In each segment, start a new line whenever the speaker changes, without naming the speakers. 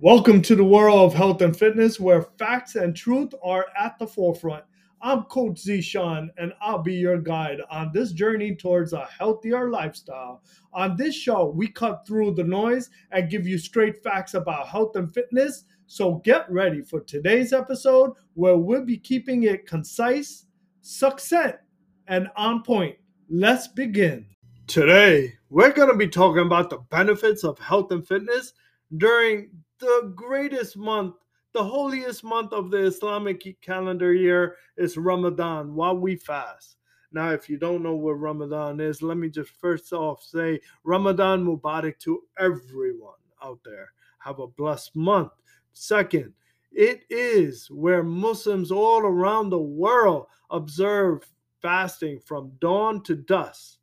Welcome to the world of health and fitness where facts and truth are at the forefront. I'm Coach Zishan and I'll be your guide on this journey towards a healthier lifestyle. On this show, we cut through the noise and give you straight facts about health and fitness. So get ready for today's episode where we'll be keeping it concise, succinct, and on point. Let's begin. Today, we're going to be talking about the benefits of health and fitness during the greatest month, the holiest month of the Islamic calendar year is Ramadan while we fast. Now, if you don't know what Ramadan is, let me just first off say Ramadan Mubarak to everyone out there. Have a blessed month. Second, it is where Muslims all around the world observe fasting from dawn to dusk.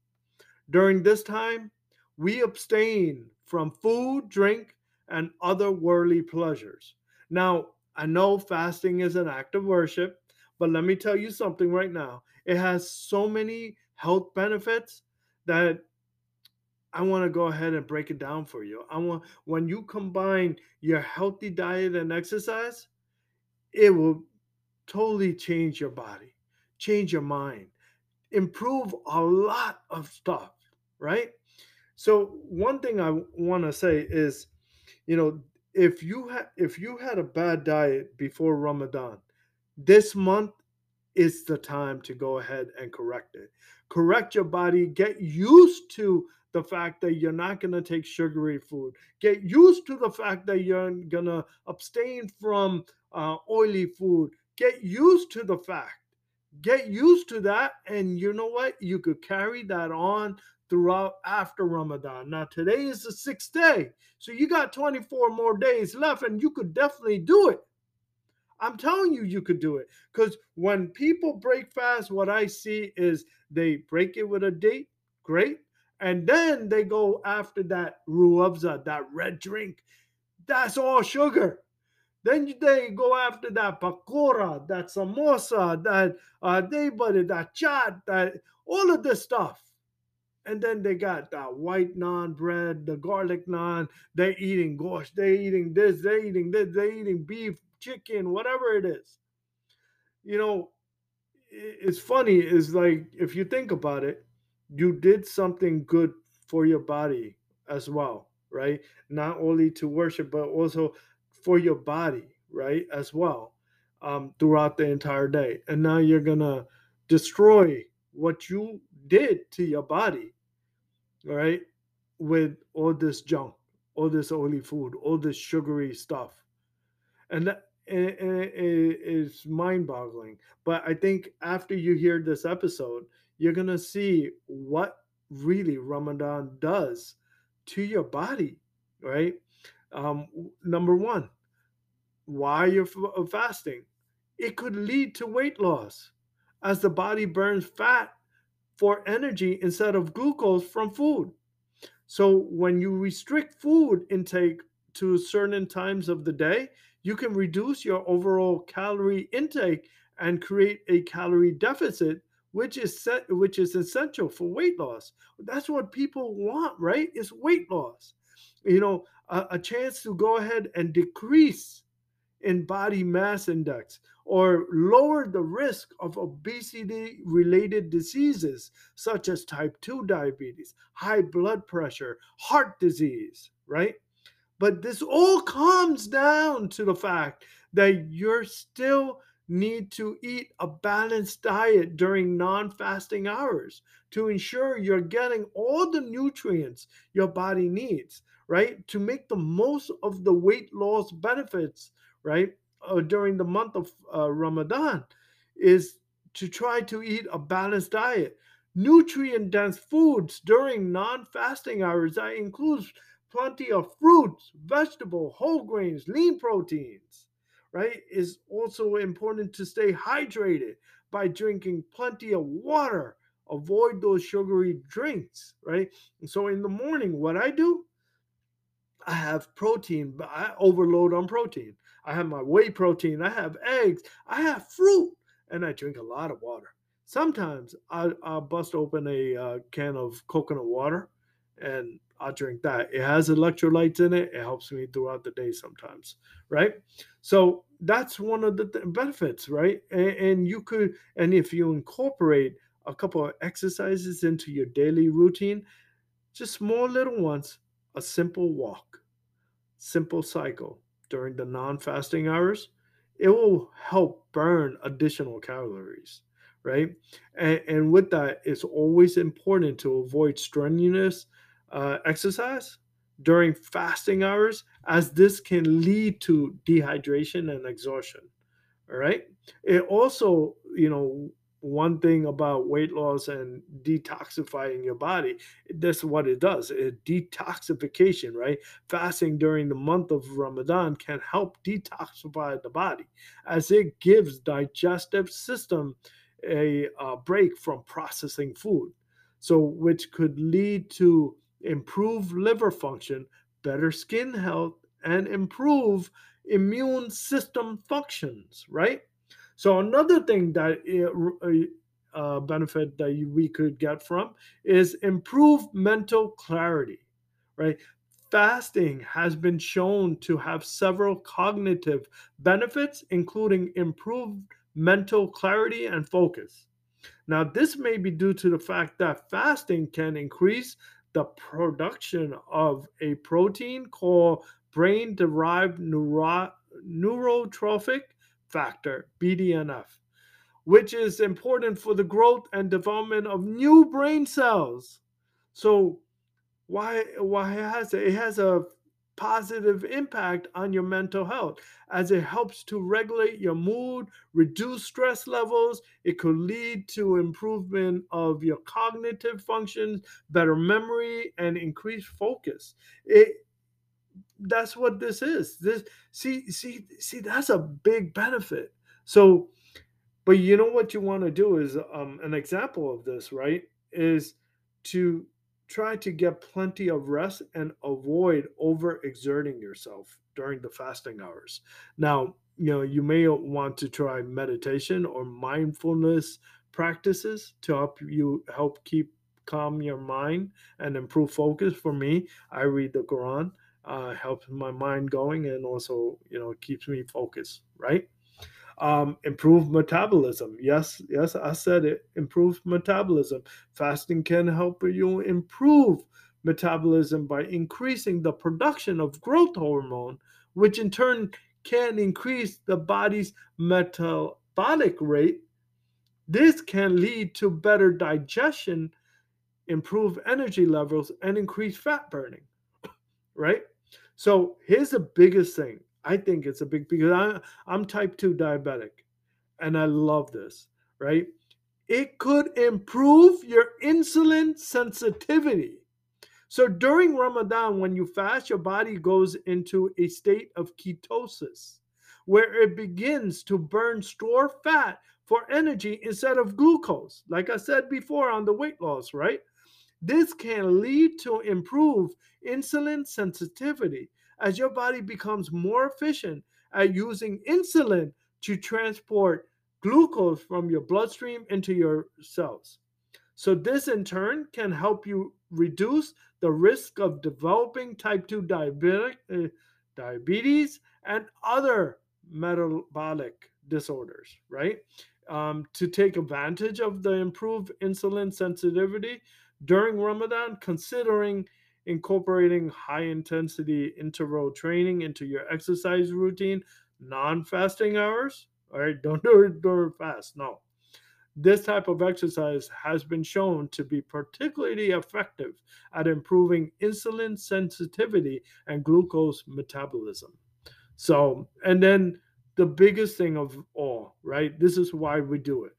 During this time, we abstain from food, drink, and other worldly pleasures. Now, I know fasting is an act of worship, but let me tell you something right now. It has so many health benefits that I want to go ahead and break it down for you. I want when you combine your healthy diet and exercise, it will totally change your body, change your mind, improve a lot of stuff, right? So one thing I want to say is you know, if you had if you had a bad diet before Ramadan, this month is the time to go ahead and correct it. Correct your body, get used to the fact that you're not going to take sugary food. Get used to the fact that you're going to abstain from uh, oily food. Get used to the fact. Get used to that. And you know what? You could carry that on throughout after Ramadan. Now, today is the sixth day. So you got 24 more days left, and you could definitely do it. I'm telling you, you could do it. Because when people break fast, what I see is they break it with a date, great. And then they go after that Rooh Afza, that red drink. That's all sugar. Then they go after that pakora, that samosa, that uh, butter, that chat, that all of this stuff. And then they got that white naan bread, the garlic naan. They're eating gosh, they're eating this, they're eating this, they're eating beef, chicken, whatever it is. You know, it's funny, is like if you think about it, you did something good for your body as well, right? Not only to worship, but also for your body, right? As well, um, throughout the entire day. And now you're gonna destroy what you did to your body, right? With all this junk, all this oily food, all this sugary stuff. And that it is mind boggling. But I think after you hear this episode, you're going to see what really Ramadan does to your body, right? Um, number one, why you're fasting. It could lead to weight loss as the body burns fat for energy instead of glucose from food. So when you restrict food intake to certain times of the day, you can reduce your overall calorie intake and create a calorie deficit which is set, which is essential for weight loss. That's what people want, right? Is weight loss. You know, a, a chance to go ahead and decrease in body mass index or lower the risk of obesity related diseases such as type 2 diabetes, high blood pressure, heart disease, right? But this all comes down to the fact that you're still need to eat a balanced diet during non fasting hours to ensure you're getting all the nutrients your body needs, right? To make the most of the weight loss benefits right, uh, during the month of uh, Ramadan is to try to eat a balanced diet. Nutrient dense foods during non fasting hours that includes plenty of fruits, vegetable, whole grains, lean proteins, right? Is also important to stay hydrated by drinking plenty of water. Avoid those sugary drinks, right? And so in the morning, what I do, I have protein, but I overload on protein. I have my whey protein, I have eggs, I have fruit, and I drink a lot of water. Sometimes I, will bust open a uh, can of coconut water and I drink that. It has electrolytes in it. It helps me throughout the day sometimes, right? So that's one of the th- benefits, right? And, and you could, and if you incorporate a couple of exercises into your daily routine, just small little ones, a simple walk, simple cycle during the non fasting hours, it will help burn additional calories, right? And, and with that, it's always important to avoid strenuous uh, exercise during fasting hours, as this can lead to dehydration and exhaustion. All right. It also, you know, one thing about weight loss and detoxifying your body that's what it does it detoxification right fasting during the month of ramadan can help detoxify the body as it gives digestive system a, a break from processing food so which could lead to improved liver function better skin health and improve immune system functions right so another thing that uh, benefit that we could get from is improve mental clarity, right? Fasting has been shown to have several cognitive benefits, including improved mental clarity and focus. Now, this may be due to the fact that fasting can increase the production of a protein called brain derived neuro- neurotrophic factor, BDNF, which is important for the growth and development of new brain cells. So why why it has it has a positive impact on your mental health as it helps to regulate your mood, reduce stress levels. It could lead to improvement of your cognitive functions, better memory, and increased focus. It that's what this is. This see see see that's a big benefit. So, but you know what you want to do is um, an example of this, right? Is to try to get plenty of rest and avoid overexerting yourself during the fasting hours. Now, you know, you may want to try meditation or mindfulness practices to help you help keep calm your mind and improve focus. For me, I read the Quran uh, helps my mind going and also you know keeps me focused right um, improve metabolism. Yes yes i said it improves metabolism. Fasting can help you improve metabolism by increasing the production of growth hormone which in turn can increase the body's metabolic rate. This can lead to better digestion improve energy levels and increase fat burning right? So here's the biggest thing. I think it's a big because I, I'm type 2 diabetic and I love this, right? It could improve your insulin sensitivity. So during Ramadan, when you fast, your body goes into a state of ketosis where it begins to burn store fat for energy instead of glucose. Like I said before on the weight loss, right? This can lead to improved insulin sensitivity as your body becomes more efficient at using insulin to transport glucose from your bloodstream into your cells. So, this in turn can help you reduce the risk of developing type 2 diabetic, uh, diabetes and other metabolic disorders, right? Um, to take advantage of the improved insulin sensitivity, during Ramadan, considering incorporating high intensity interval training into your exercise routine, non fasting hours. All right, don't do it during fast. No. This type of exercise has been shown to be particularly effective at improving insulin sensitivity and glucose metabolism. So, and then the biggest thing of all, right? This is why we do it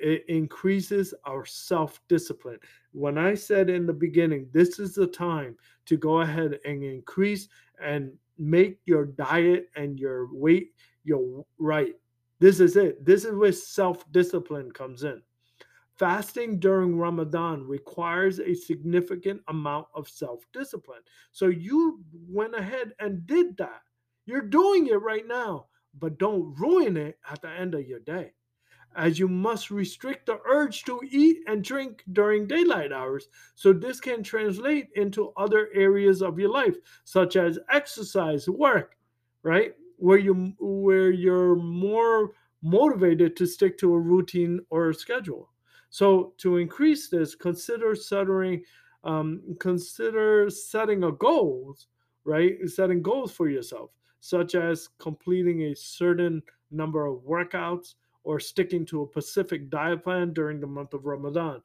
it increases our self discipline. When I said in the beginning, this is the time to go ahead and increase and make your diet and your weight your right. This is it. This is where self discipline comes in. Fasting during Ramadan requires a significant amount of self discipline. So you went ahead and did that. You're doing it right now, but don't ruin it at the end of your day as you must restrict the urge to eat and drink during daylight hours. So, this can translate into other areas of your life, such as exercise, work, right? Where you where you're more motivated to stick to a routine or a schedule. So, to increase this, consider setting um, consider setting a goals, right? Setting goals for yourself, such as completing a certain number of workouts or sticking to a specific diet plan during the month of Ramadan.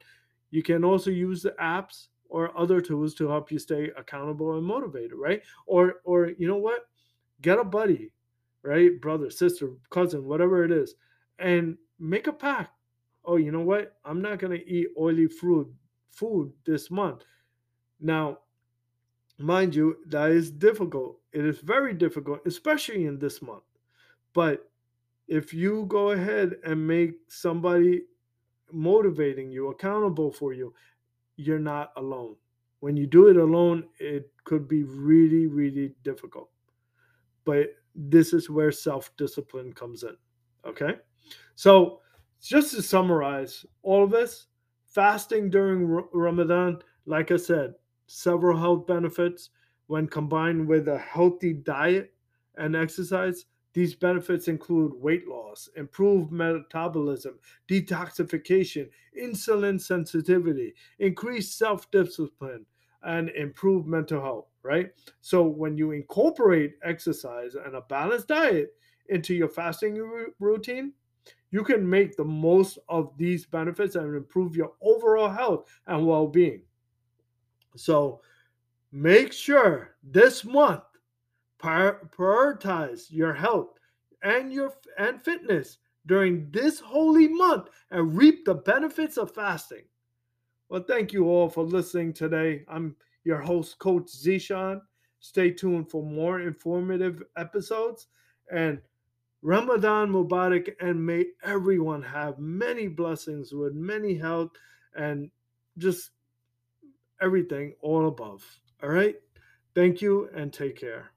You can also use the apps or other tools to help you stay accountable and motivated, right? Or or you know what? Get a buddy, right? Brother, sister, cousin, whatever it is, and make a pact. Oh, you know what? I'm not gonna eat oily food food this month. Now, mind you, that is difficult. It is very difficult, especially in this month. But if you go ahead and make somebody motivating you, accountable for you, you're not alone. When you do it alone, it could be really, really difficult. But this is where self discipline comes in. Okay? So, just to summarize all of this, fasting during Ramadan, like I said, several health benefits when combined with a healthy diet and exercise. These benefits include weight loss, improved metabolism, detoxification, insulin sensitivity, increased self discipline, and improved mental health, right? So, when you incorporate exercise and a balanced diet into your fasting routine, you can make the most of these benefits and improve your overall health and well being. So, make sure this month prioritize your health and your and fitness during this holy month and reap the benefits of fasting. Well, thank you all for listening today. I'm your host, Coach Zishan. Stay tuned for more informative episodes and Ramadan Mubarak, and may everyone have many blessings with many health and just everything all above. All right. Thank you and take care.